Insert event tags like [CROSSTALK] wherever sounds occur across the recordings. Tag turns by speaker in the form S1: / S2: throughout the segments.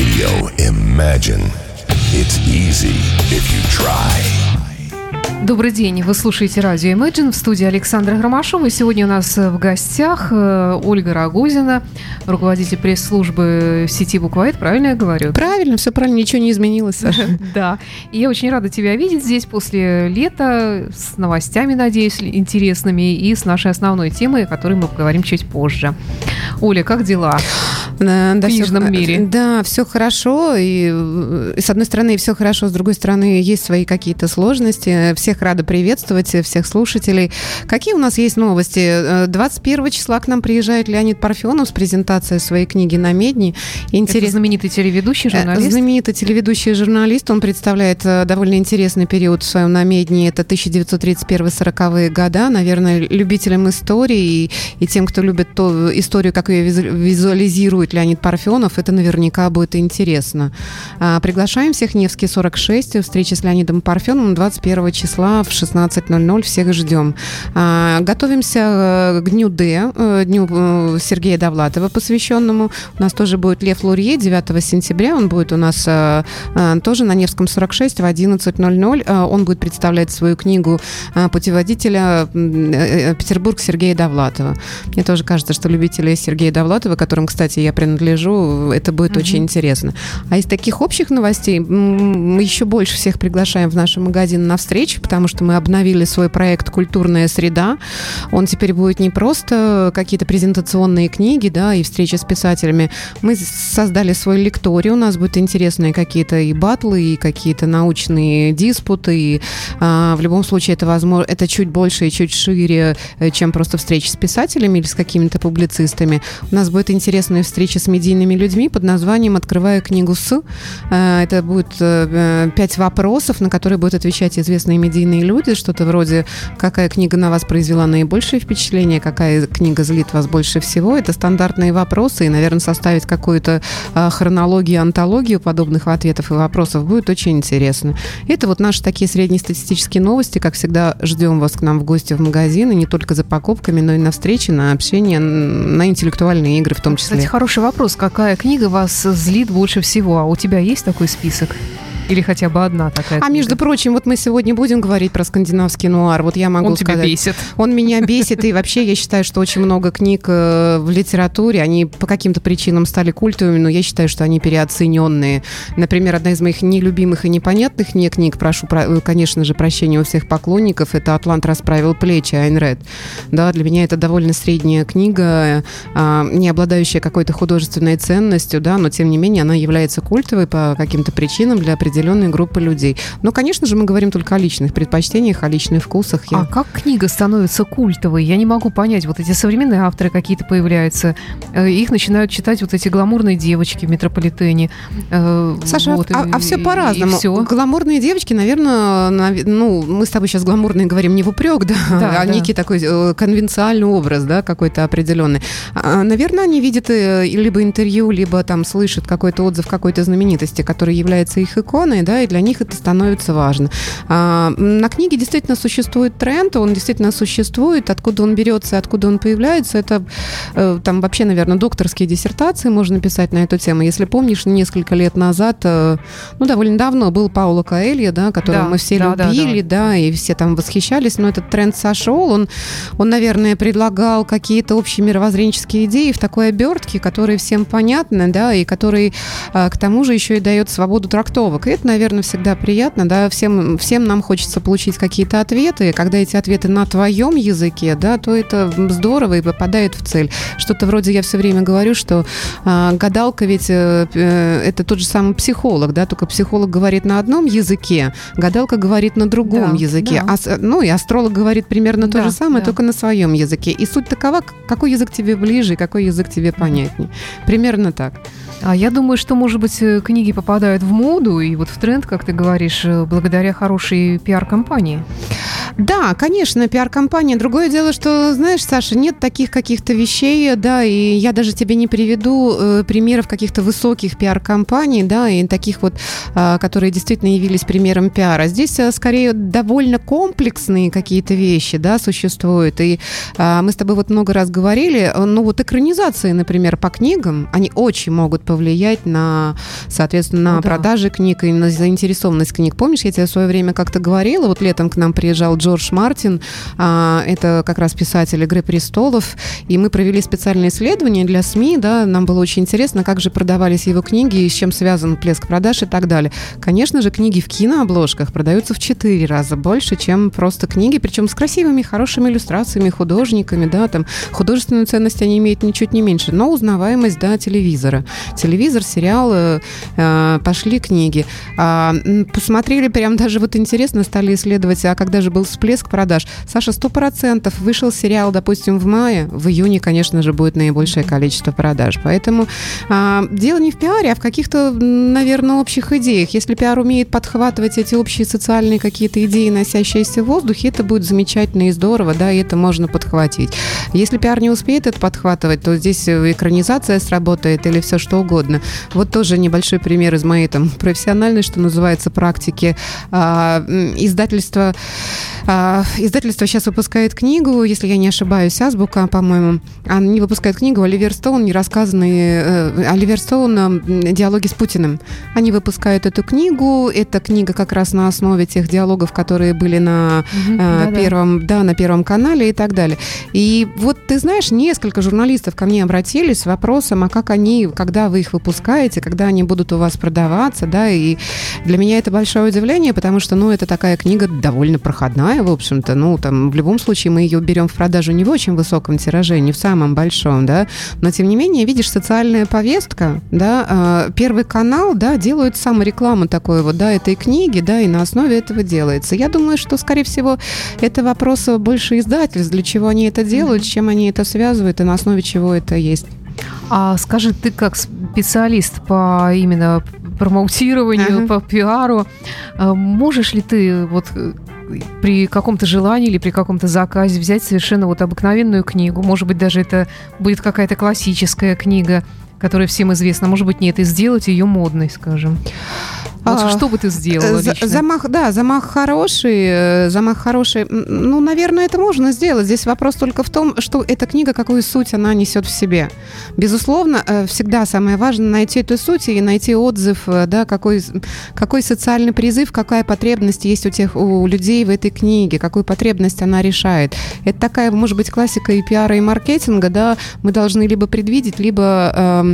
S1: Radio Imagine. It's easy if you try.
S2: Добрый день, вы слушаете радио Imagine в студии Александра Громашова. И сегодня у нас в гостях э, Ольга Рогозина, руководитель пресс-службы сети Буквайт, правильно я говорю?
S3: Правильно, все правильно, ничего не изменилось. [LAUGHS]
S2: Да, и я очень рада тебя видеть здесь после лета с новостями, надеюсь, интересными и с нашей основной темой, о которой мы поговорим чуть позже. Оля, как дела?
S3: Да,
S2: книжном
S3: все,
S2: мире.
S3: Да, все хорошо. И, и с одной стороны, все хорошо, с другой стороны, есть свои какие-то сложности. Всех рада приветствовать, всех слушателей. Какие у нас есть новости? 21 числа к нам приезжает Леонид Парфенов с презентацией своей книги «На медне».
S2: Интерес... Это знаменитый телеведущий журналист?
S3: Знаменитый телеведущий журналист. Он представляет довольно интересный период в своем «На медне». Это 1931-40-е года. Наверное, любителям истории и, и тем, кто любит ту историю, как ее визуализирует будет Леонид Парфенов, это наверняка будет интересно. А, приглашаем всех Невский 46, встреча с Леонидом Парфеновым 21 числа в 16.00, всех ждем. А, готовимся э, к Дню Д, э, Дню э, Сергея Довлатова посвященному. У нас тоже будет Лев Лурье 9 сентября, он будет у нас тоже на Невском 46 в 11.00. Он будет представлять свою книгу путеводителя Петербург Сергея Довлатова. Мне тоже кажется, что любители Сергея Довлатова, которым, кстати, я принадлежу, это будет угу. очень интересно. А из таких общих новостей мы еще больше всех приглашаем в наш магазин на встречу, потому что мы обновили свой проект «Культурная среда». Он теперь будет не просто какие-то презентационные книги, да, и встречи с писателями. Мы создали свой лекторий, у нас будут интересные какие-то и батлы, и какие-то научные диспуты. И, а, в любом случае это возможно, это чуть больше и чуть шире, э, чем просто встречи с писателями или с какими-то публицистами. У нас будет интересная встреча встречи с медийными людьми под названием «Открываю книгу с». Э, это будет э, пять вопросов, на которые будут отвечать известные медийные люди. Что-то вроде «Какая книга на вас произвела наибольшее впечатление?», «Какая книга злит вас больше всего?». Это стандартные вопросы, и, наверное, составить какую-то э, хронологию, антологию подобных ответов и вопросов будет очень интересно. Это вот наши такие среднестатистические новости. Как всегда, ждем вас к нам в гости в магазин, и не только за покупками, но и на встречи, на общение, на интеллектуальные игры в том числе.
S2: Кстати, хороший вопрос. Какая книга вас злит больше всего? А у тебя есть такой список? Или хотя бы одна такая.
S3: А
S2: книга.
S3: между прочим, вот мы сегодня будем говорить про скандинавский нуар. Вот я могу
S2: Он
S3: сказать.
S2: тебя бесит.
S3: Он меня бесит. И вообще я считаю, что очень много книг э, в литературе, они по каким-то причинам стали культовыми, но я считаю, что они переоцененные. Например, одна из моих нелюбимых и непонятных не книг, прошу, э, конечно же, прощения у всех поклонников, это «Атлант расправил плечи» Айн Ред. Да, для меня это довольно средняя книга, а, не обладающая какой-то художественной ценностью, да, но тем не менее она является культовой по каким-то причинам для определенных определенной группы людей. Но, конечно же, мы говорим только о личных предпочтениях, о личных вкусах.
S2: Я... А как книга становится культовой? Я не могу понять. Вот эти современные авторы какие-то появляются, э, их начинают читать вот эти гламурные девочки в метрополитене.
S3: Э, Саша, вот, а, и, а все по-разному. Все. Гламурные девочки, наверное, ну, мы с тобой сейчас гламурные говорим не в упрек, да, да а да. некий такой э, конвенциальный образ, да, какой-то определенный. А, наверное, они видят либо интервью, либо там слышат какой-то отзыв какой-то знаменитости, который является их иконой, ученые, да, и для них это становится важно. А, на книге действительно существует тренд, он действительно существует, откуда он берется, откуда он появляется, это э, там вообще, наверное, докторские диссертации можно писать на эту тему. Если помнишь, несколько лет назад, э, ну, довольно давно был Пауло Каэлья, да, которого да, мы все да, любили, да, да. да, и все там восхищались, но этот тренд сошел, он, он, наверное, предлагал какие-то общие мировоззренческие идеи в такой обертке, которые всем понятны, да, и который э, к тому же еще и дает свободу трактовок. Это, наверное, всегда приятно, да, всем, всем нам хочется получить какие-то ответы, когда эти ответы на твоем языке, да, то это здорово и попадает в цель. Что-то вроде я все время говорю, что а, гадалка ведь э, э, это тот же самый психолог, да, только психолог говорит на одном языке, гадалка говорит на другом да, языке, да. А, ну и астролог говорит примерно да, то же самое, да. только на своем языке. И суть такова, какой язык тебе ближе, какой язык тебе понятнее. Примерно так.
S2: А я думаю, что, может быть, э, книги попадают в моду и вот в тренд, как ты говоришь, э, благодаря хорошей пиар-компании.
S3: Да, конечно, пиар-компания. Другое дело, что, знаешь, Саша, нет таких каких-то вещей, да, и я даже тебе не приведу э, примеров каких-то высоких пиар-компаний, да, и таких вот, э, которые действительно явились примером пиара. Здесь э, скорее довольно комплексные какие-то вещи, да, существуют. И э, мы с тобой вот много раз говорили, э, ну вот экранизации, например, по книгам, они очень могут повлиять на, соответственно, на ну, продажи да. книг и на заинтересованность книг. Помнишь, я тебе в свое время как-то говорила, вот летом к нам приезжал Джордж Мартин, а, это как раз писатель «Игры престолов», и мы провели специальное исследование для СМИ, да, нам было очень интересно, как же продавались его книги, и с чем связан плеск продаж и так далее. Конечно же, книги в кинообложках продаются в четыре раза больше, чем просто книги, причем с красивыми, хорошими иллюстрациями, художниками, да, там художественную ценность они имеют ничуть не меньше, но узнаваемость, да, телевизора. Телевизор, сериал, э, э пошли книги. А, посмотрели, прям даже вот интересно, стали исследовать, а когда же был всплеск продаж? Саша, сто процентов вышел сериал, допустим, в мае, в июне, конечно же, будет наибольшее количество продаж. Поэтому а, дело не в пиаре, а в каких-то, наверное, общих идеях. Если пиар умеет подхватывать эти общие социальные какие-то идеи, носящиеся в воздухе, это будет замечательно и здорово, да, и это можно подхватить. Если пиар не успеет это подхватывать, то здесь экранизация сработает или все что угодно. Вот тоже небольшой пример из моей там [LAUGHS] профессиональной, что называется, практики. А, издательство а, издательство сейчас выпускает книгу, если я не ошибаюсь, Азбука, по-моему. Они выпускают книгу Оливер Стоун, не рассказанные э, Оливер Стоун «Диалоги с Путиным». Они выпускают эту книгу. Эта книга как раз на основе тех диалогов, которые были на угу, первом, да, на первом канале и так далее. И вот ты знаешь, несколько журналистов ко мне обратились с вопросом, а как они, когда вы их выпускаете, когда они будут у вас продаваться, да, и для меня это большое удивление, потому что, ну, это такая книга довольно проходная, в общем-то, ну, там, в любом случае мы ее берем в продажу не в очень высоком тираже, не в самом большом, да, но, тем не менее, видишь, социальная повестка, да, а, Первый канал, да, делают саморекламу такой вот, да, этой книги, да, и на основе этого делается. Я думаю, что, скорее всего, это вопрос больше издательств, для чего они это делают, с чем они это связывают и на основе чего это есть.
S2: А скажи, ты как специалист по именно промоутированию, ага. по пиару, а можешь ли ты вот э, при каком-то желании или при каком-то заказе взять совершенно вот обыкновенную книгу, может быть, даже это будет какая-то классическая книга, которая всем известна, может быть, нет, и сделать ее модной, скажем. Вот а, что бы ты сделала
S3: лично? Замах, да, замах хороший, э, замах хороший. Ну, наверное, это можно сделать. Здесь вопрос только в том, что эта книга, какую суть она несет в себе. Безусловно, э, всегда самое важное найти эту суть и найти отзыв, э, да, какой, какой социальный призыв, какая потребность есть у тех, у людей в этой книге, какую потребность она решает. Это такая, может быть, классика и пиара, и маркетинга, да, мы должны либо предвидеть, либо, эм,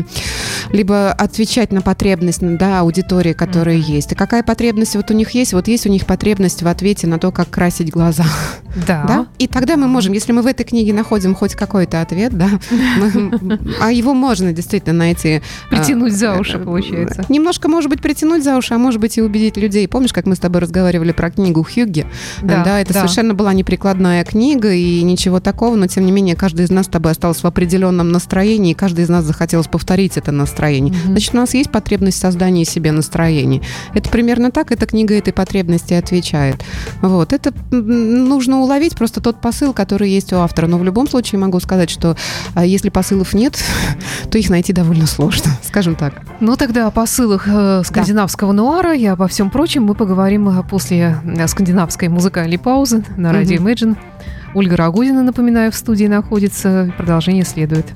S3: либо отвечать на потребность, да, аудитории, которая которые есть. И какая потребность вот у них есть? Вот есть у них потребность в ответе на то, как красить глаза.
S2: Да. [LAUGHS] да?
S3: И тогда мы можем, если мы в этой книге находим хоть какой-то ответ, да, [LAUGHS] мы, а его можно действительно найти.
S2: А, притянуть за уши, получается.
S3: Немножко, может быть, притянуть за уши, а может быть и убедить людей. Помнишь, как мы с тобой разговаривали про книгу Хьюги? Да, да это да. совершенно была неприкладная книга и ничего такого, но тем не менее каждый из нас с тобой остался в определенном настроении, и каждый из нас захотелось повторить это настроение. Угу. Значит, у нас есть потребность в создании себе настроения. Это примерно так эта книга этой потребности отвечает. Вот. Это нужно уловить просто тот посыл, который есть у автора. Но в любом случае могу сказать, что а, если посылов нет, [LAUGHS] то их найти довольно сложно, [LAUGHS] скажем так.
S2: Ну тогда о посылах э, скандинавского да. нуара и обо всем прочем мы поговорим э, после э, скандинавской музыкальной паузы на радио Imagine. Ольга Рагузина, напоминаю, в студии находится. Продолжение следует.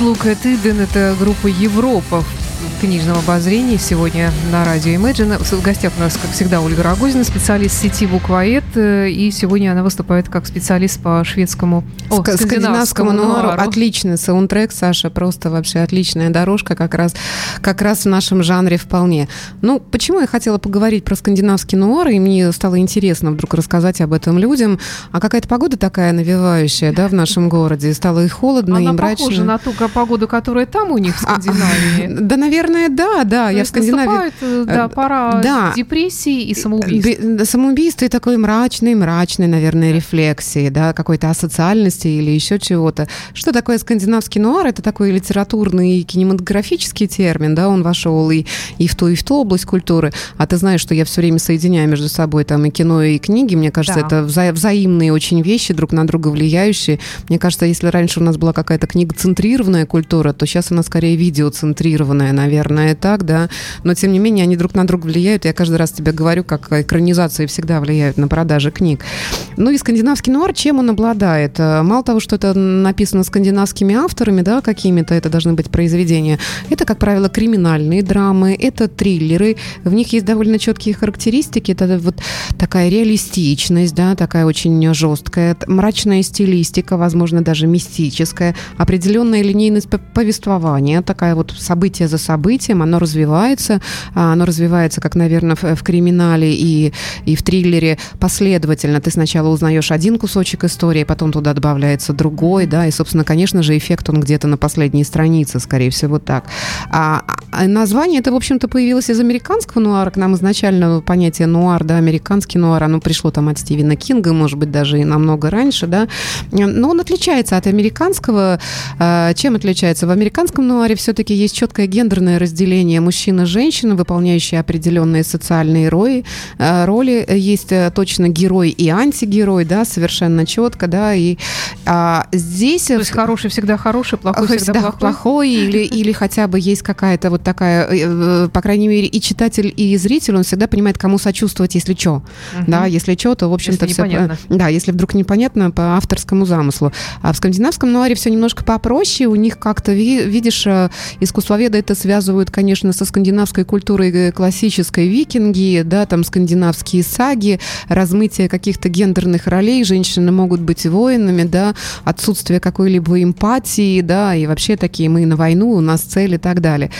S2: Last Look at Eden – в книжном обозрении сегодня на радио Imagine. В гостях у нас, как всегда, Ольга Рогозина, специалист сети Буквоед. И сегодня она выступает как специалист по шведскому,
S3: о, скандинавскому, скандинавскому нуару. нуару. Отличный саундтрек, Саша, просто вообще отличная дорожка как раз, как раз в нашем жанре вполне. Ну, почему я хотела поговорить про скандинавский нуар, и мне стало интересно вдруг рассказать об этом людям. А какая-то погода такая навевающая, да, в нашем городе. Стало и холодно,
S2: Она
S3: и мрачно.
S2: похожа на ту погоду, которая там у них в а, Скандинавии. А, [LAUGHS]
S3: да, наверное, да, да. То
S2: я в Скандинавии... Э, да, пора да. депрессии и самоубийств.
S3: Самоубийство и такой мрачной, мрачной, наверное, рефлексии, да, какой-то асоциальности или еще чего-то. Что такое скандинавский нуар? Это такой литературный кинематографический термин, да, он вошел и, и в ту, и в ту область культуры. А ты знаешь, что я все время соединяю между собой там и кино, и книги. Мне кажется, да. это вза взаимные очень вещи, друг на друга влияющие. Мне кажется, если раньше у нас была какая-то книгоцентрированная культура, то сейчас она скорее видеоцентрированная, наверное, так, да. Но, тем не менее, они друг на друга влияют. Я каждый раз тебе говорю, как экранизации всегда влияют на продажи книг. Ну и скандинавский нуар, чем он обладает? Э, мало того, что это написано скандинавскими авторами, да, какими-то, это должны быть произведения, это, как правило, криминальные драмы, это триллеры, в них есть довольно четкие характеристики, это вот такая реалистичность, да, такая очень жесткая, мрачная стилистика, возможно, даже мистическая, определенная линейность повествования, такая вот событие за событием, оно развивается, а, оно развивается, как, наверное, в, в криминале и, и в триллере последовательно. Ты сначала узнаешь один кусочек истории, потом туда добавляется другой, да, и, собственно, конечно же, эффект он где-то на последней странице, скорее всего, так. А, а название это, в общем-то, появилось из американского нуара. К нам изначально понятие нуар, да, американский нуар, оно пришло там от Стивена Кинга, может быть, даже и намного раньше, да. Но он отличается от американского. А, чем отличается? В американском нуаре все-таки есть четкое гендерное разделение мужчина женщина, выполняющие определенные социальные роли. А, роли. Есть э, точно герой и антигерой, да, совершенно четко, да, и а, здесь...
S2: То есть хороший всегда хороший, плохой всегда, всегда плохой?
S3: плохой или, [LAUGHS] или хотя бы есть какая-то вот такая, э, э, по крайней мере, и читатель, и зритель, он всегда понимает, кому сочувствовать, если что. Угу. Да, если что, то, в общем-то, все... Непонятно. Да, если вдруг непонятно по авторскому замыслу. А в скандинавском нуаре все немножко попроще, у них как-то, видишь, искусствоведы это связывают, конечно, со скандинавской культурой классической викинги, да, там скандинавские саги, размытие каких-то гендерных ролей, женщины могут быть воинами, да, отсутствие какой-либо эмпатии, да, и вообще такие мы на войну, у нас цель и так далее.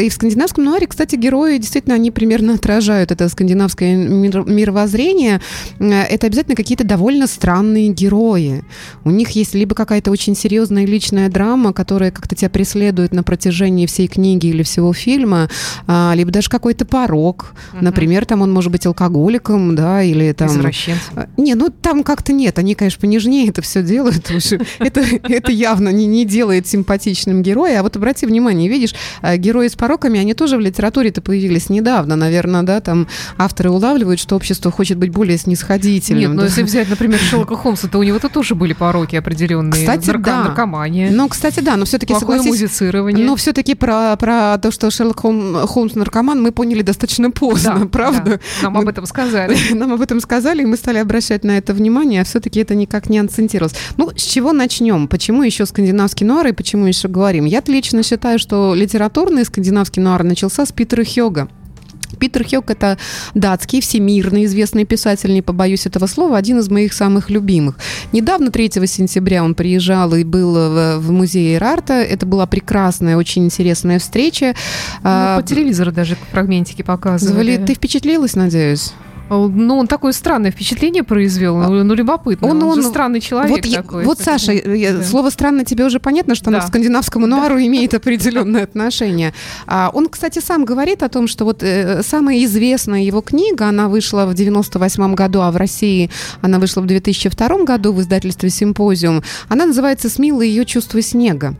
S3: И в скандинавском нуаре, кстати, герои действительно, они примерно отражают это скандинавское мировоззрение. Это обязательно какие-то довольно странные герои. У них есть либо какая-то очень серьезная личная драма, которая как-то тебя преследует на протяжении всей книги или всего фильма, а, либо даже какой-то порог. Угу. Например, там он может быть алкоголиком, да, или там...
S2: Извращенцем.
S3: А, не, ну там как-то нет. Они, конечно, понежнее это все делают. [LAUGHS] Это, это явно не, не делает симпатичным героя. А вот обрати внимание, видишь, а, герои с пороками, они тоже в литературе-то появились недавно, наверное, да, там авторы улавливают, что общество хочет быть более снисходительным. Нет,
S2: ну
S3: да?
S2: если взять, например, Шерлока Холмса, то у него-то тоже были пороки определенные.
S3: Кстати, Нарко- да.
S2: Наркомания.
S3: Ну, кстати, да, но все-таки
S2: согласись... музицирование.
S3: Но все-таки про, про то, что Шерлок Холмс наркоман, мы поняли достаточно поздно, да, правда? Да.
S2: Нам об этом сказали. [LAUGHS]
S3: Нам об этом сказали, и мы стали обращать на это внимание, а все-таки это никак не акцентировалось. Ну, с чего начнем? Почему еще скандинавский нуар и почему еще говорим? Я лично считаю, что литературный скандинавский нуар начался с Питера Хёга. Питер Хёк – это датский, всемирно известный писатель, не побоюсь этого слова, один из моих самых любимых. Недавно, 3 сентября, он приезжал и был в, в музее Рарта. Это была прекрасная, очень интересная встреча.
S2: Ну, а, по телевизору даже фрагментики показывали.
S3: Ты впечатлилась, надеюсь?
S2: Ну, он такое странное впечатление произвел, ну, ну любопытно. Он, он, он же странный человек
S3: вот,
S2: такой.
S3: Вот, Саша, да. слово «странно» тебе уже понятно, что да. оно к скандинавскому нуару да. имеет определенное отношение. А, он, кстати, сам говорит о том, что вот э, самая известная его книга, она вышла в 98 году, а в России она вышла в 2002 году в издательстве «Симпозиум». Она называется «Смила ее чувство снега».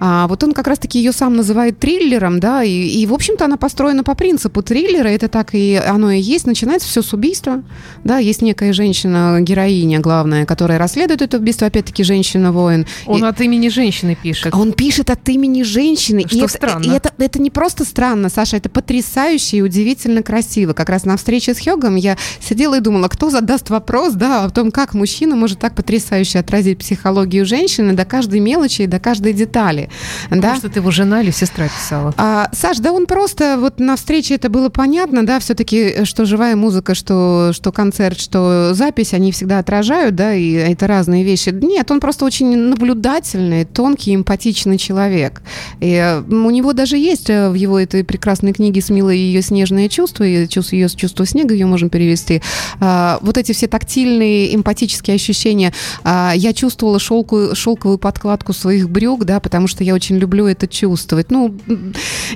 S3: А, вот он как раз-таки ее сам называет триллером, да, и, и в общем-то, она построена по принципу триллера, это так и оно и есть. Начинается все процесс убийства, да, есть некая женщина-героиня главная, которая расследует это убийство, опять-таки женщина-воин.
S2: Он и... от имени женщины пишет.
S3: Он пишет от имени женщины.
S2: Что и странно.
S3: Это, и это, это не просто странно, Саша, это потрясающе и удивительно красиво. Как раз на встрече с Хёгом я сидела и думала, кто задаст вопрос, да, о том, как мужчина может так потрясающе отразить психологию женщины до каждой мелочи и до каждой детали.
S2: Потому да? что ты его жена или сестра писала?
S3: А, Саш, да он просто, вот на встрече это было понятно, да, все-таки, э, что живая музыка, что, что концерт, что запись, они всегда отражают, да, и это разные вещи. Нет, он просто очень наблюдательный, тонкий, эмпатичный человек. И э, у него даже есть э, в его этой прекрасной книге «Смила ее снежные чувства», и ее чувство снега ее можем перевести, а, вот эти все тактильные, эмпатические ощущения. А, я чувствовала шелку, шелковую подкладку своих брюк, да, потому что я очень люблю это чувствовать. Ну,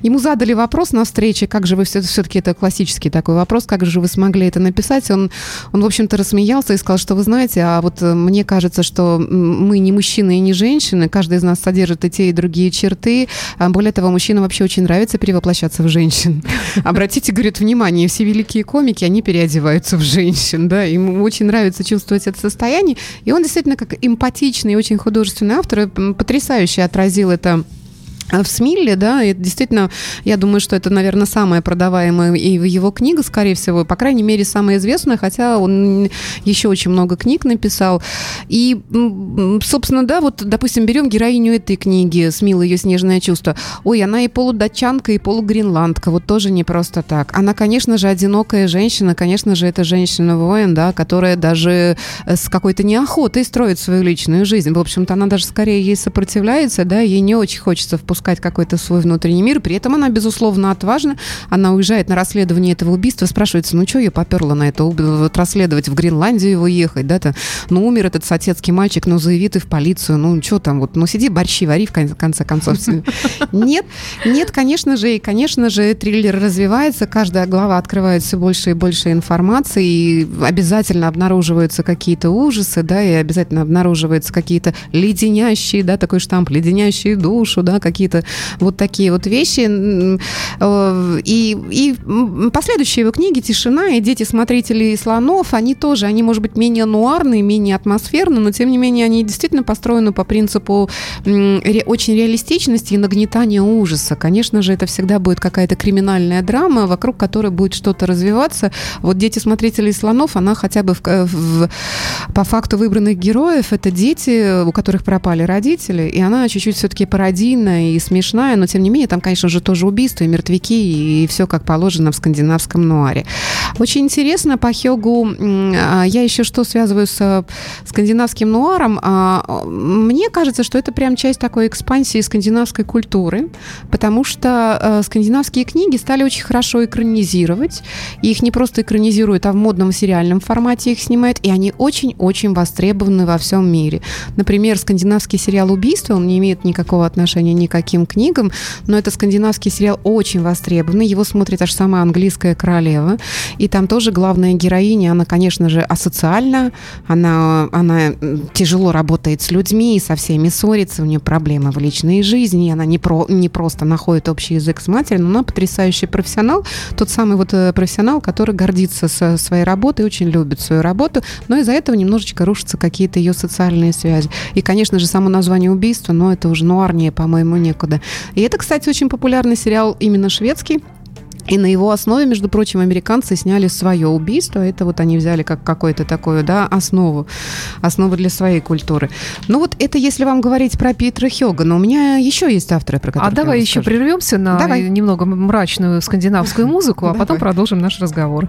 S3: ему задали вопрос на встрече, как же вы все, все-таки это классический такой вопрос, как же вы смогли это написать? Он, он, в общем-то, рассмеялся и сказал, что вы знаете, а вот э, мне кажется, что мы не мужчины и не женщины, каждый из нас содержит и те, и другие черты. А более того, мужчинам вообще очень нравится перевоплощаться в женщин. [LAUGHS] Обратите, говорит, внимание, все великие комики, они переодеваются в женщин, да, ему очень нравится чувствовать это состояние, и он действительно как эмпатичный и очень художественный автор потрясающе отразил это в Смилле, да, и действительно, я думаю, что это, наверное, самая продаваемая его книга, скорее всего, по крайней мере, самая известная, хотя он еще очень много книг написал. И, собственно, да, вот, допустим, берем героиню этой книги «Смила ее снежное чувство». Ой, она и полудатчанка, и полугренландка, вот тоже не просто так. Она, конечно же, одинокая женщина, конечно же, это женщина-воин, да, которая даже с какой-то неохотой строит свою личную жизнь. В общем-то, она даже скорее ей сопротивляется, да, ей не очень хочется впускать запускать какой-то свой внутренний мир. При этом она, безусловно, отважна. Она уезжает на расследование этого убийства. Спрашивается, ну что ее поперла на это вот расследовать, в Гренландию его ехать, да-то? Ну, умер этот соседский мальчик, ну, заяви ты в полицию, ну, что там, вот, ну, сиди, борщи вари, в конце концов. Нет, нет, конечно же, и, конечно же, триллер развивается, каждая глава открывает все больше и больше информации, и обязательно обнаруживаются какие-то ужасы, да, и обязательно обнаруживаются какие-то леденящие, да, такой штамп, леденящие душу, да, какие какие-то вот такие вот вещи. Э, и, и последующие его книги «Тишина» и «Дети смотрителей слонов», они тоже, они, может быть, менее нуарные, менее атмосферные, но, тем не менее, они действительно построены по принципу очень реалистичности и нагнетания ужаса. Конечно же, это всегда будет какая-то криминальная драма, вокруг которой будет что-то развиваться. Вот «Дети смотрителей слонов», она хотя бы в, в, по факту выбранных героев, это дети, у которых пропали родители, и она чуть-чуть все-таки пародийная и смешная, но тем не менее там, конечно же, тоже убийства, и мертвяки, и все как положено в скандинавском нуаре. Очень интересно по Хёгу, а, я еще что связываю с э, скандинавским нуаром, а, мне кажется, что это прям часть такой экспансии скандинавской культуры, потому что э, скандинавские книги стали очень хорошо экранизировать, и их не просто экранизируют, а в модном сериальном формате их снимают, и они очень-очень востребованы во всем мире. Например, скандинавский сериал «Убийство», он не имеет никакого отношения ни к каким книгам, но это скандинавский сериал очень востребованный, его смотрит аж сама английская королева, и там тоже главная героиня, она, конечно же, асоциальна, она, она тяжело работает с людьми, со всеми ссорится, у нее проблемы в личной жизни, она не, про, не просто находит общий язык с матерью, но она потрясающий профессионал, тот самый вот э, профессионал, который гордится со своей работой, очень любит свою работу, но из-за этого немножечко рушатся какие-то ее социальные связи. И, конечно же, само название убийства, но это уже нуарнее, по-моему, некуда. И это, кстати, очень популярный сериал именно шведский. И на его основе, между прочим, американцы сняли свое убийство. Это вот они взяли как какую-то такую, да, основу, основу для своей культуры. Ну вот это если вам говорить про Питера Хёгана. У меня еще есть авторы, про
S2: которых А давай еще прервемся на давай. немного мрачную скандинавскую музыку, а потом продолжим наш разговор.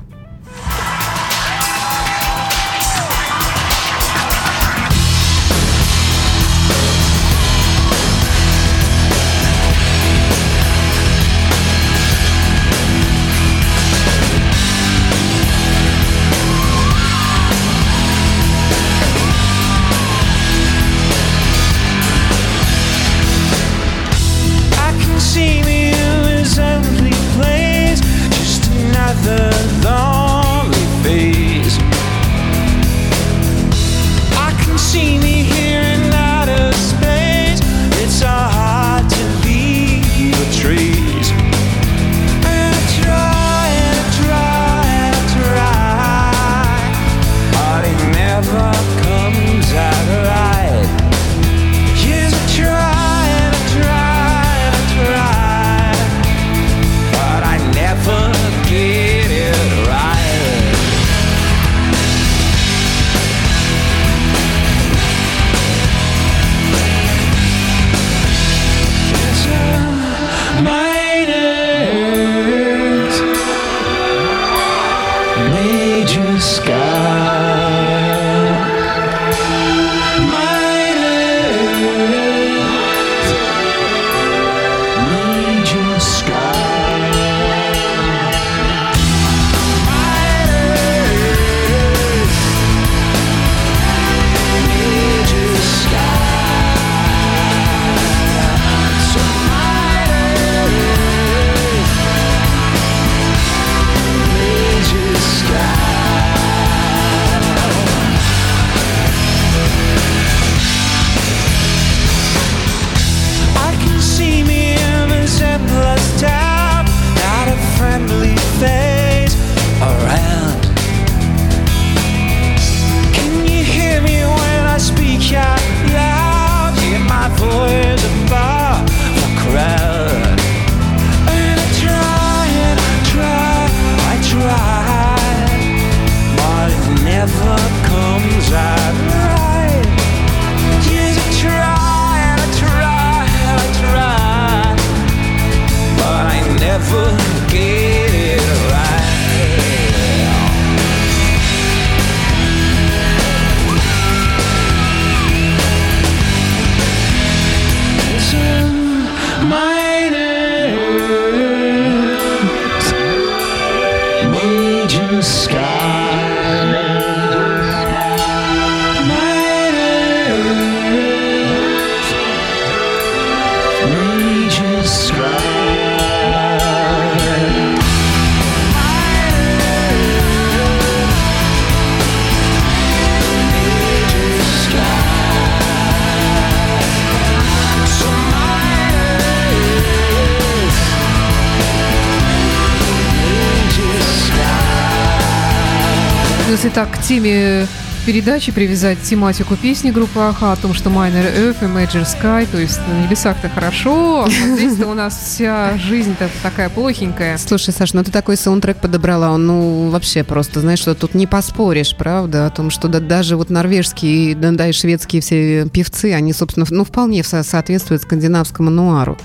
S2: Теме передачи привязать тематику песни группы Аха о том, что Minor Earth и Major Sky, то есть на небесах-то хорошо, а здесь-то у нас вся жизнь-то такая плохенькая.
S3: Слушай, Саш, ну ты такой саундтрек подобрала, он ну вообще просто, знаешь, что тут не поспоришь, правда, о том, что да, даже вот норвежские, да, да и шведские все певцы, они, собственно, ну вполне соответствуют скандинавскому нуару.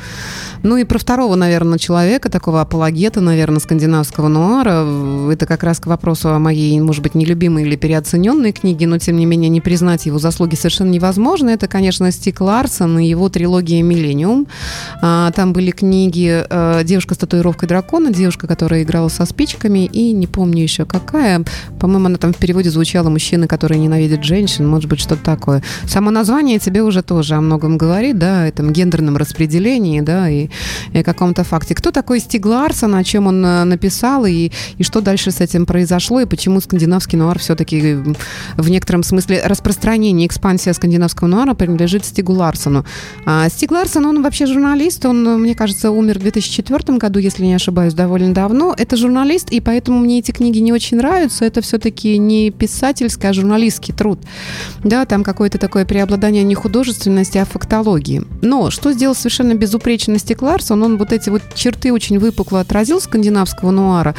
S3: Ну и про второго, наверное, человека, такого апологета, наверное, скандинавского нуара, это как раз к вопросу о моей, может быть, нелюбимой или переоцененной книге, но, тем не менее, не признать его заслуги совершенно невозможно. Это, конечно, Стик Ларсон и его трилогия «Миллениум». А, там были книги э, «Девушка с татуировкой дракона», «Девушка, которая играла со спичками» и не помню еще какая. По-моему, она там в переводе звучала «Мужчины, которые ненавидят женщин», может быть, что-то такое. Само название тебе уже тоже о многом говорит, да, о этом гендерном распределении, да, и каком-то факте. Кто такой Стиг Ларсон, о чем он э, написал, и, и что дальше с этим произошло, и почему скандинавский нуар все-таки в некотором смысле распространение, экспансия скандинавского нуара принадлежит Стигу Ларсону. А Стиг Ларсон, он вообще журналист, он, мне кажется, умер в 2004 году, если не ошибаюсь, довольно давно. Это журналист, и поэтому мне эти книги не очень нравятся. Это все-таки не писательский, а журналистский труд. Да, там какое-то такое преобладание не художественности, а фактологии. Но что сделал совершенно безупречно Стиг Ларсон, он вот эти вот черты очень выпукло отразил скандинавского нуара.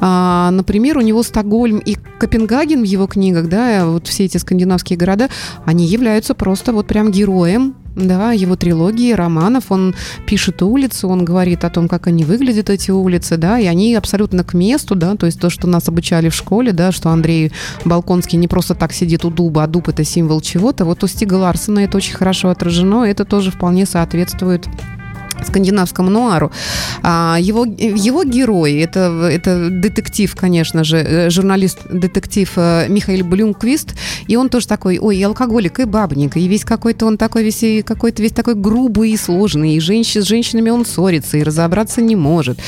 S3: А, например, у него Стокгольм и Копенгаген в его книгах, да, вот все эти скандинавские города, они являются просто вот прям героем да, его трилогии романов, он пишет улицы, он говорит о том, как они выглядят, эти улицы, да, и они абсолютно к месту, да, то есть то, что нас обучали в школе, да, что Андрей Балконский не просто так сидит у дуба, а дуб это символ чего-то, вот у Стига Ларсона это очень хорошо отражено, это тоже вполне соответствует скандинавскому нуару. А его, его герой, это, это детектив, конечно же, э, журналист-детектив э, Михаил Блюмквист, и он тоже такой, ой, и алкоголик, и бабник, и весь какой-то он такой весь, какой-то весь такой грубый и сложный, и женщин, с женщинами он ссорится, и разобраться не может.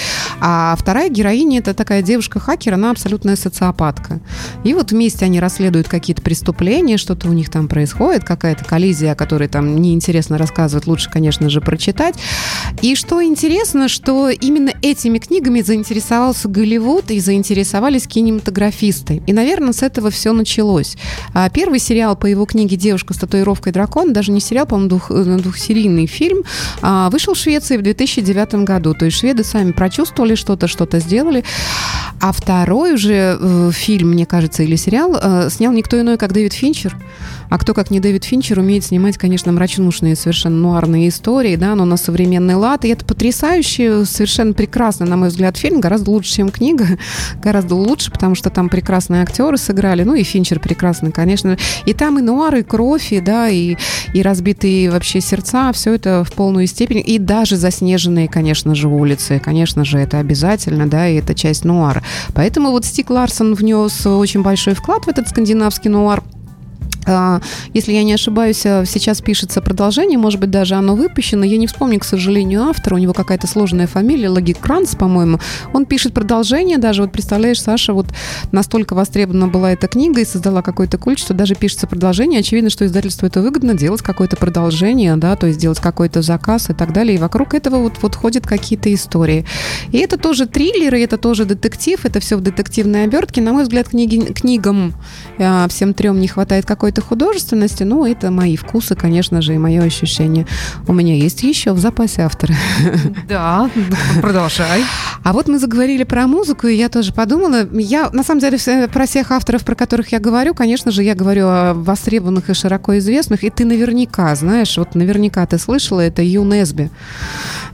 S3: А вторая героиня, это такая девушка-хакер, она абсолютная социопатка. И вот вместе они расследуют какие-то преступления, что-то у них там происходит, какая-то коллизия, о которой там неинтересно рассказывать, лучше, конечно же, прочитать. И что интересно, что именно этими книгами заинтересовался Голливуд и заинтересовались кинематографисты. И, наверное, с этого все началось. А первый сериал по его книге «Девушка с татуировкой дракона», даже не сериал, по-моему, двух, э, двухсерийный фильм, а, вышел в Швеции в 2009 году. То есть шведы сами прочувствовали что-то, что-то сделали. А второй уже э, фильм, мне кажется, или сериал э, снял никто иной, как Дэвид Финчер. А кто, как не Дэвид Финчер, умеет снимать, конечно, мрачнушные, совершенно нуарные истории, да, но на современный лад. И это потрясающий, совершенно прекрасный, на мой взгляд, фильм, гораздо лучше, чем книга, [LAUGHS] гораздо лучше, потому что там прекрасные актеры сыграли, ну и Финчер прекрасный, конечно. И там и нуар, и кровь, и, да, и, и разбитые вообще сердца, все это в полную степень. И даже заснеженные, конечно же, улицы, конечно же, это обязательно, да, и это часть нуара. Поэтому вот Стик Ларсон внес очень большой вклад в этот скандинавский нуар. А, если я не ошибаюсь, э, сейчас пишется продолжение, может быть, даже оно выпущено. Я не вспомню, к сожалению, автора. У него какая-то сложная фамилия, Логик Кранц, по-моему. Он пишет продолжение даже. Вот представляешь, Саша, вот настолько востребована была эта книга и создала какой-то культ, что даже пишется продолжение. Очевидно, что издательству это выгодно делать какое-то продолжение, да, то есть делать какой-то заказ и так далее. И вокруг этого вот, вот ходят какие-то истории. И это тоже триллеры, это тоже детектив, это все в детективной обертке. На мой взгляд, книги, книгам э, всем трем не хватает какой-то какой-то художественности, ну, это мои вкусы, конечно же, и мое ощущение. У меня есть еще в запасе авторы. [LAUGHS]
S2: Да, продолжай.
S3: А вот мы заговорили про музыку, и я тоже подумала, я, на самом деле, про всех авторов, про которых я говорю, конечно же, я говорю о востребованных и широко известных, и ты наверняка знаешь, вот наверняка ты слышала, это Ю Несби.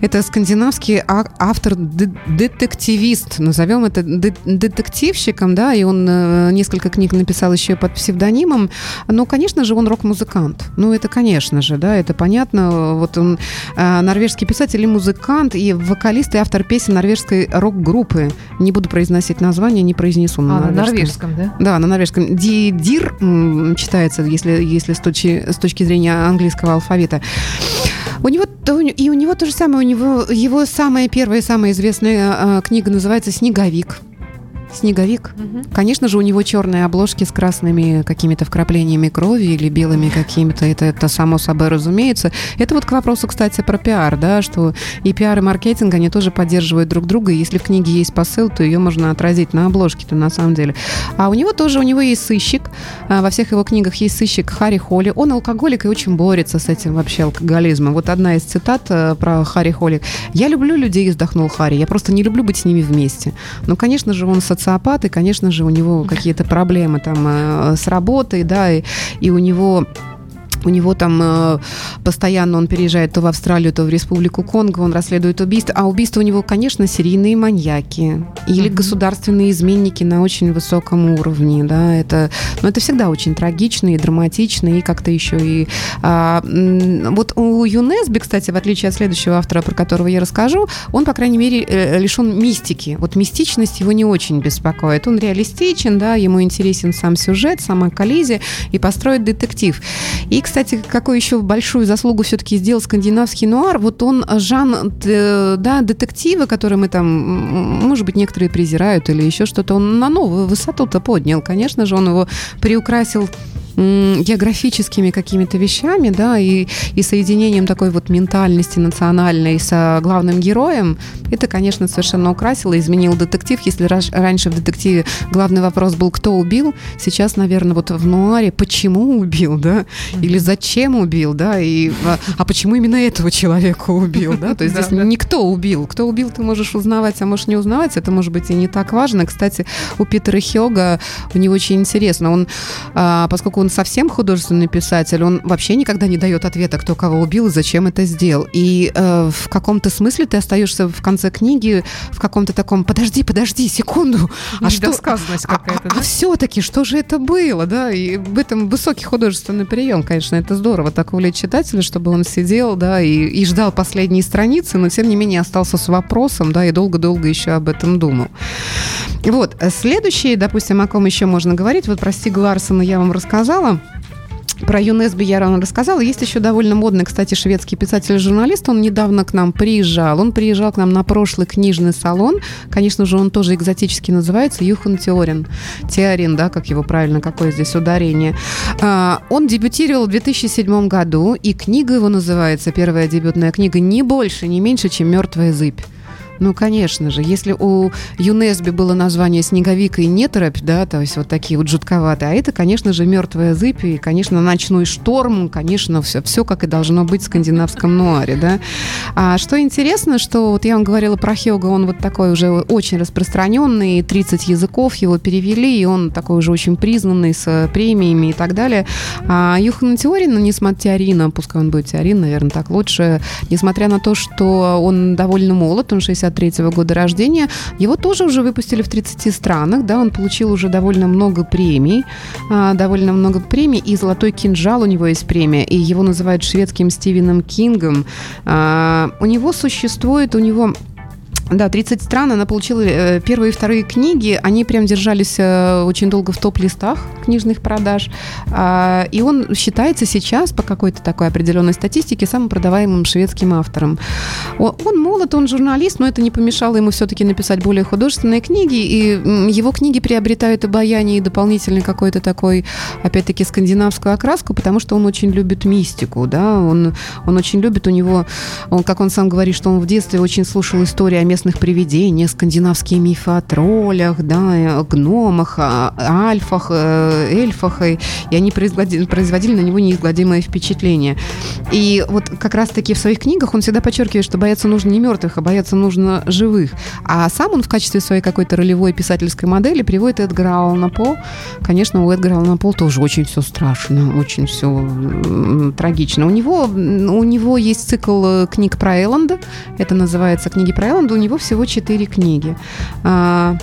S3: Это скандинавский а, автор-детективист, назовем это детективщиком, да, и он э, несколько книг написал еще под псевдонимом. Ну, конечно же, он рок-музыкант. Ну, это, конечно же, да, это понятно. Вот он э, норвежский писатель и музыкант, и вокалист, и автор песен норвежской рок-группы. Не буду произносить название, не произнесу
S2: на а, норвежском. на норвежском, да?
S3: Да, на норвежском. Ди, дир читается, если, если с, точки, с точки зрения английского алфавита. У него и у него то же самое, у него его самая первая, самая известная э, книга называется "Снеговик". Снеговик. Угу. Конечно же, у него черные обложки с красными какими-то вкраплениями крови или белыми какими-то. Это, это само собой разумеется. Это вот к вопросу, кстати, про пиар, да, что и пиар, и маркетинг, они тоже поддерживают друг друга. И если в книге есть посыл, то ее можно отразить на обложке-то на самом деле. А у него тоже, у него есть сыщик. А, во всех его книгах есть сыщик Харри Холли. Он алкоголик и очень борется с этим вообще алкоголизмом. Вот одна из цитат э, про Харри Холли. «Я люблю людей», вздохнул Харри. «Я просто не люблю быть с ними вместе». Ну, конечно же, он социопат, и, конечно же, у него какие-то проблемы там э, с работой, да, и, и у него у него там э, постоянно он переезжает то в Австралию, то в Республику Конго, он расследует убийства. А убийства у него, конечно, серийные маньяки или mm-hmm. государственные изменники на очень высоком уровне. Да, это, но это всегда очень трагично и драматично, и как-то еще и... А, вот у ЮНЕСБИ, кстати, в отличие от следующего автора, про которого я расскажу, он, по крайней мере, э, лишен мистики. Вот мистичность его не очень беспокоит. Он реалистичен, да, ему интересен сам сюжет, сама коллизия и построить детектив. И, кстати, какую еще большую заслугу все-таки сделал скандинавский нуар, вот он Жан, да, детективы, которые мы там, может быть, некоторые презирают или еще что-то, он на новую высоту-то поднял. Конечно же, он его приукрасил географическими какими-то вещами, да, и, и соединением такой вот ментальности национальной с главным героем, это, конечно, совершенно украсило, изменил детектив. Если раньше в детективе главный вопрос был, кто убил, сейчас, наверное, вот в нуаре, почему убил, да, или зачем убил, да, и а, а почему именно этого человека убил, да, то есть здесь [LAUGHS] никто убил. Кто убил, ты можешь узнавать, а можешь не узнавать, это может быть и не так важно. Кстати, у Питера Хёга у него очень интересно, он, а, поскольку он совсем художественный писатель, он вообще никогда не дает ответа, кто кого убил и зачем это сделал. И э, в каком-то смысле ты остаешься в конце книги в каком-то таком «подожди, подожди, секунду».
S2: А что? какая-то,
S3: а, да? А все-таки, что же это было, да? И в этом высокий художественный прием, конечно, это здорово, так увлечь читателя, чтобы он сидел, да, и, и ждал последние страницы, но тем не менее остался с вопросом, да, и долго-долго еще об этом думал. Вот, следующий, допустим, о ком еще можно говорить, вот про Стига я вам рассказала. Про ЮНЕСБ я рано рассказала. Есть еще довольно модный, кстати, шведский писатель-журналист. Он недавно к нам приезжал. Он приезжал к нам на прошлый книжный салон. Конечно же, он тоже экзотически называется Юхан Теорин. Теорин, да, как его правильно, какое здесь ударение. А, он дебютировал в 2007 году, и книга его называется, первая дебютная книга, «Не больше, не меньше, чем «Мертвая зыбь». Ну, конечно же. Если у ЮНЕСБИ было название «Снеговик» и «Неторопь», да, то есть вот такие вот жутковатые, а это, конечно же, «Мертвая зыбь» и, конечно, «Ночной шторм», конечно, все, все как и должно быть в скандинавском нуаре, да. А что интересно, что вот я вам говорила про Хёга, он вот такой уже очень распространенный, 30 языков его перевели, и он такой уже очень признанный с премиями и так далее. А Юхана Теорина, несмотря Теорина, пускай он будет Теорин, наверное, так лучше, несмотря на то, что он довольно молод, он 60 1963 года рождения. Его тоже уже выпустили в 30 странах, да, он получил уже довольно много премий, а, довольно много премий, и «Золотой кинжал» у него есть премия, и его называют шведским Стивеном Кингом. А, у него существует, у него да, 30 стран. Она получила э, первые и вторые книги. Они прям держались э, очень долго в топ-листах книжных продаж. А, и он считается сейчас, по какой-то такой определенной статистике, самым продаваемым шведским автором. Он молод, он журналист, но это не помешало ему все-таки написать более художественные книги. И его книги приобретают обаяние и дополнительный какой-то такой, опять-таки, скандинавскую окраску, потому что он очень любит мистику. Да? Он, он очень любит, у него, он, как он сам говорит, что он в детстве очень слушал истории о местных местных привидений, скандинавские мифы о троллях, да, гномах, альфах, э, эльфах, и, они производили, производили на него неизгладимое впечатление. И вот как раз-таки в своих книгах он всегда подчеркивает, что бояться нужно не мертвых, а бояться нужно живых. А сам он в качестве своей какой-то ролевой писательской модели приводит Эдгара Аллана По. Конечно, у Эдгара Аллана По тоже очень все страшно, очень все трагично. У него, у него есть цикл э, книг про Элленда, это называется «Книги про Элленда», у него него всего четыре книги. А,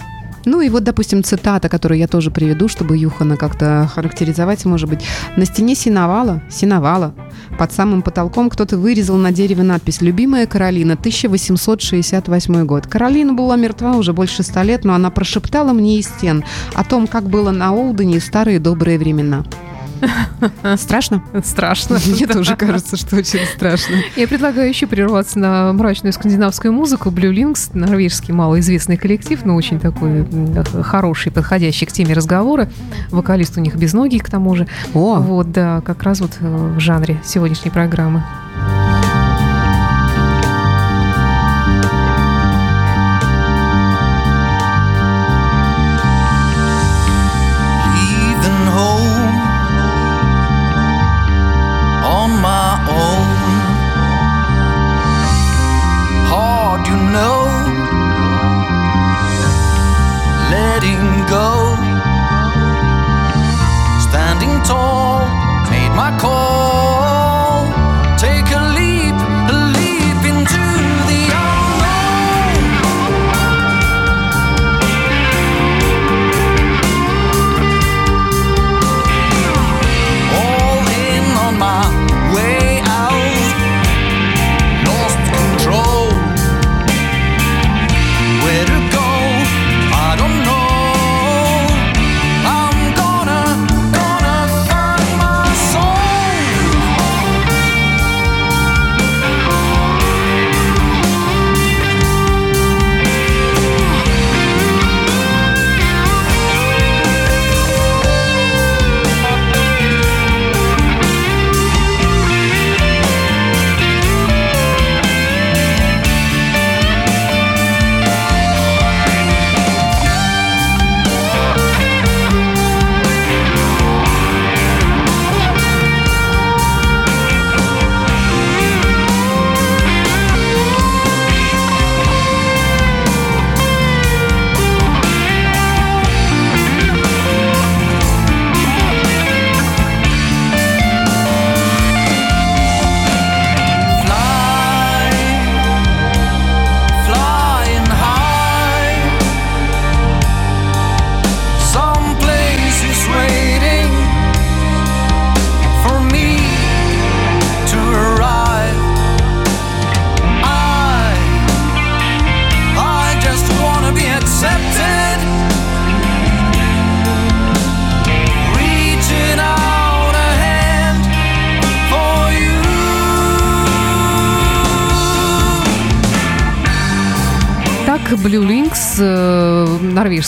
S3: ну и вот, допустим, цитата, которую я тоже приведу, чтобы Юхана как-то характеризовать, может быть. На стене синовала, синовала. Под самым потолком кто-то вырезал на дереве надпись «Любимая Каролина, 1868 год». Каролина была мертва уже больше ста лет, но она прошептала мне из стен о том, как было на Олдене старые добрые времена. [LAUGHS] Страшно?
S2: Страшно. [LAUGHS]
S3: Мне тоже кажется, что очень страшно.
S2: Я предлагаю еще прерваться на мрачную скандинавскую музыку. Blue Links, норвежский малоизвестный коллектив, но очень такой хороший, подходящий к теме разговора. Вокалист у них без ноги, к тому же. О! Вот, да, как раз вот э, в жанре сегодняшней программы.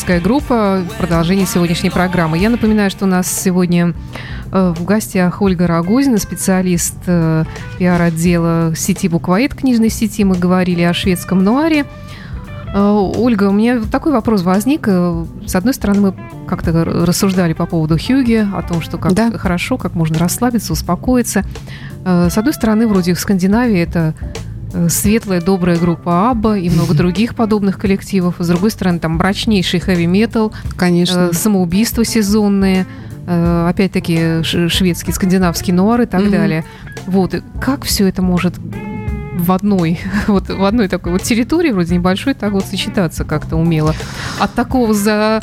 S2: Норвежская группа, продолжение сегодняшней программы. Я напоминаю, что у нас сегодня э, в гостях Ольга Рогозина, специалист э, пиар-отдела сети Буквоед, книжной сети. Мы говорили о шведском нуаре. Ольга, у меня такой вопрос возник. С одной стороны, мы как-то рассуждали по поводу Хьюги, о том, что как да. хорошо, как можно расслабиться, успокоиться. С одной стороны, вроде в Скандинавии это светлая, добрая группа Абба и много [LAUGHS] других подобных коллективов. С другой стороны, там мрачнейший хэви-метал,
S3: Конечно.
S2: самоубийства сезонные, опять-таки шведский, скандинавский нуар и так mm-hmm. далее. Вот, как все это может в одной, [LAUGHS] вот в одной такой вот территории, вроде небольшой, так вот сочетаться как-то умело. От такого за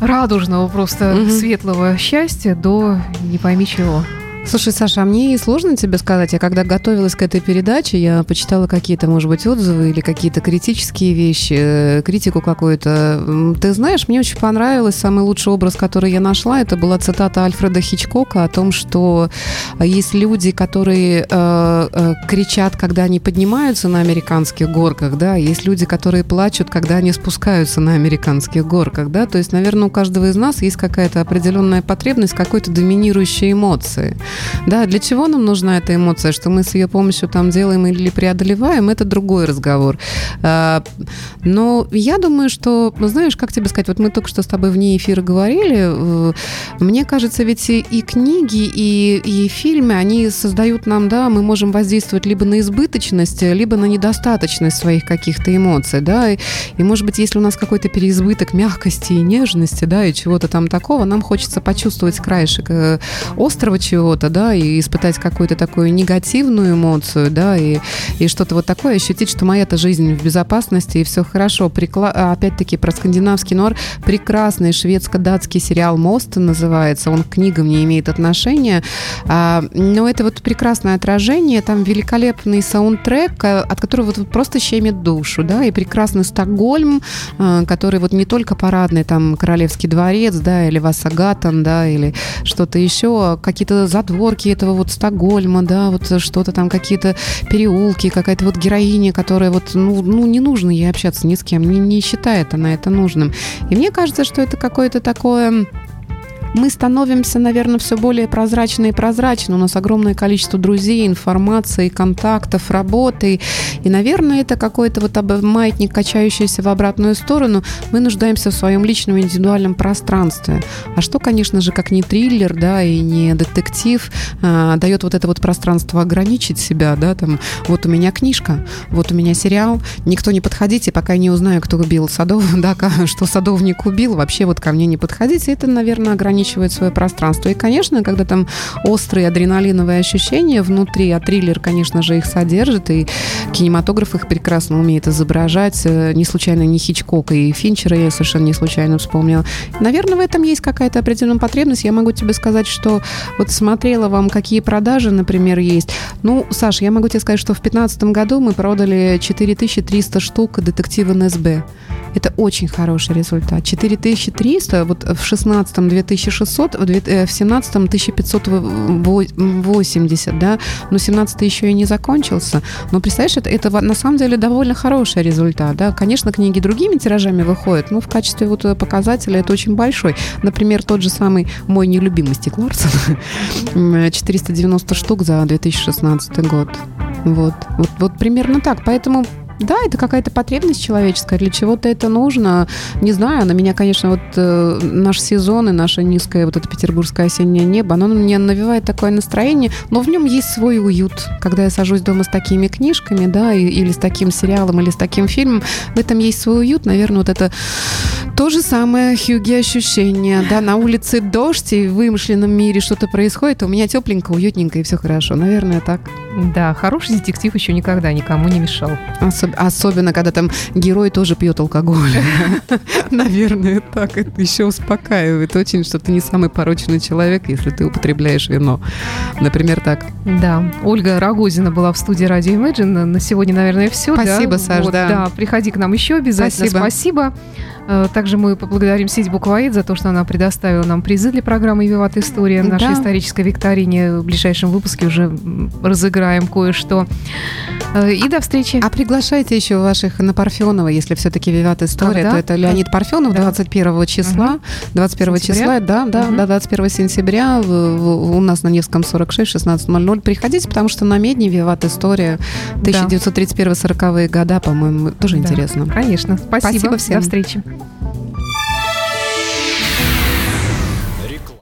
S2: радужного, просто угу. светлого счастья до не пойми чего.
S3: Слушай, Саша, а мне сложно тебе сказать. Я когда готовилась к этой передаче, я почитала какие-то, может быть, отзывы или какие-то критические вещи, э, критику какую-то. Ты знаешь, мне очень понравилось. Самый лучший образ, который я нашла, это была цитата Альфреда Хичкока о том, что есть люди, которые э, э, кричат, когда они поднимаются на американских горках, да, есть люди, которые плачут, когда они спускаются на американских горках, да. То есть, наверное, у каждого из нас есть какая-то определенная потребность какой-то доминирующей эмоции. Да, для чего нам нужна эта эмоция? Что мы с ее помощью там делаем или преодолеваем, это другой разговор. А, но я думаю, что, знаешь, как тебе сказать, вот мы только что с тобой вне эфира говорили, мне кажется, ведь и книги, и, и фильмы, они создают нам, да, мы можем воздействовать либо на избыточность, либо на недостаточность своих каких-то эмоций, да, и, и может быть, если у нас какой-то переизбыток мягкости и нежности, да, и чего-то там такого, нам хочется почувствовать краешек э, острого чего-то, да, и испытать какую-то такую негативную эмоцию, да, и, и что-то вот такое, ощутить, что моя-то жизнь в безопасности, и все хорошо. Прикла... Опять-таки про скандинавский нор. Прекрасный шведско-датский сериал «Мост» называется. Он к книгам не имеет отношения. А, но это вот прекрасное отражение. Там великолепный саундтрек, а, от которого вот просто щемит душу, да, и прекрасный Стокгольм, а, который вот не только парадный, там, Королевский дворец, да, или Васагатан, да, или что-то еще, какие-то задворки подворки этого вот Стокгольма, да, вот что-то там, какие-то переулки, какая-то вот героиня, которая вот, ну, ну не нужно ей общаться ни с кем, не, не считает она это нужным. И мне кажется, что это какое-то такое мы становимся, наверное, все более прозрачны и прозрачны. У нас огромное количество друзей, информации, контактов, работы. И, наверное, это какой-то вот маятник, качающийся в обратную сторону. Мы нуждаемся в своем личном индивидуальном пространстве. А что, конечно же, как не триллер, да, и не детектив, а, дает вот это вот пространство ограничить себя, да, там, вот у меня книжка, вот у меня сериал, никто не подходите, пока я не узнаю, кто убил Садов, [LAUGHS] да, что садовник убил, вообще вот ко мне не подходите, это, наверное, ограничивает ограничивает свое пространство. И, конечно, когда там острые адреналиновые ощущения внутри, а триллер, конечно же, их содержит, и кинематограф их прекрасно умеет изображать. Э, не случайно не Хичкока и Финчера я совершенно не случайно вспомнила. Наверное, в этом есть какая-то определенная потребность. Я могу тебе сказать, что вот смотрела вам, какие продажи, например, есть. Ну, Саша, я могу тебе сказать, что в 2015 году мы продали 4300 штук детектива НСБ. Это очень хороший результат. 4300, вот в 16 2600, в 17 1580, да, но 17 еще и не закончился. Но представляешь, это, это на самом деле довольно хороший результат, да. Конечно, книги другими тиражами выходят, но в качестве вот показателя это очень большой. Например, тот же самый мой нелюбимый Стик Ларсон, [LAUGHS] 490 штук за 2016 год. Вот, вот, вот примерно так. Поэтому да, это какая-то потребность человеческая, для чего-то это нужно. Не знаю, на меня, конечно, вот э, наш сезон и наше низкое вот это петербургское осеннее небо, оно мне навевает такое настроение, но в нем есть свой уют. Когда я сажусь дома с такими книжками, да, и, или с таким сериалом, или с таким фильмом, в этом есть свой уют. Наверное, вот это то же самое Хьюги ощущение, да, на улице дождь, и в вымышленном мире что-то происходит, а у меня тепленько, уютненько, и все хорошо. Наверное, так.
S2: Да, хороший детектив еще никогда никому не мешал.
S3: Особ- особенно, когда там герой тоже пьет алкоголь. [LAUGHS] Наверное, так. Это еще успокаивает очень, что ты не самый порочный человек, если ты употребляешь вино. Например, так.
S2: Да. Ольга Рогозина была в студии Radio Imagine. На сегодня, наверное, все.
S3: Спасибо, да? Саш,
S2: вот,
S3: да.
S2: Да, приходи к нам еще обязательно.
S3: Спасибо.
S2: Спасибо. Э, также мы поблагодарим сеть Буквоед за то, что она предоставила нам призы для программы «Виват История». В нашей да. исторической викторине в ближайшем выпуске уже разыграем сыграем кое-что. Э, и до встречи.
S3: А приглашайте еще ваших на Парфенова, если все-таки Виват История,
S2: А, да?
S3: то это Леонид Парфенов
S2: Да.
S3: 21 числа. 21
S2: Сентября?
S3: числа, да, да,
S2: Мгм.
S3: да, 21 сентября у нас на Невском 46, 16.00. Приходите, потому что на Медне Виват История 1931-40-е года, по-моему, тоже
S2: Да.
S3: интересно.
S2: Конечно. Спасибо.
S3: Спасибо всем.
S2: До встречи.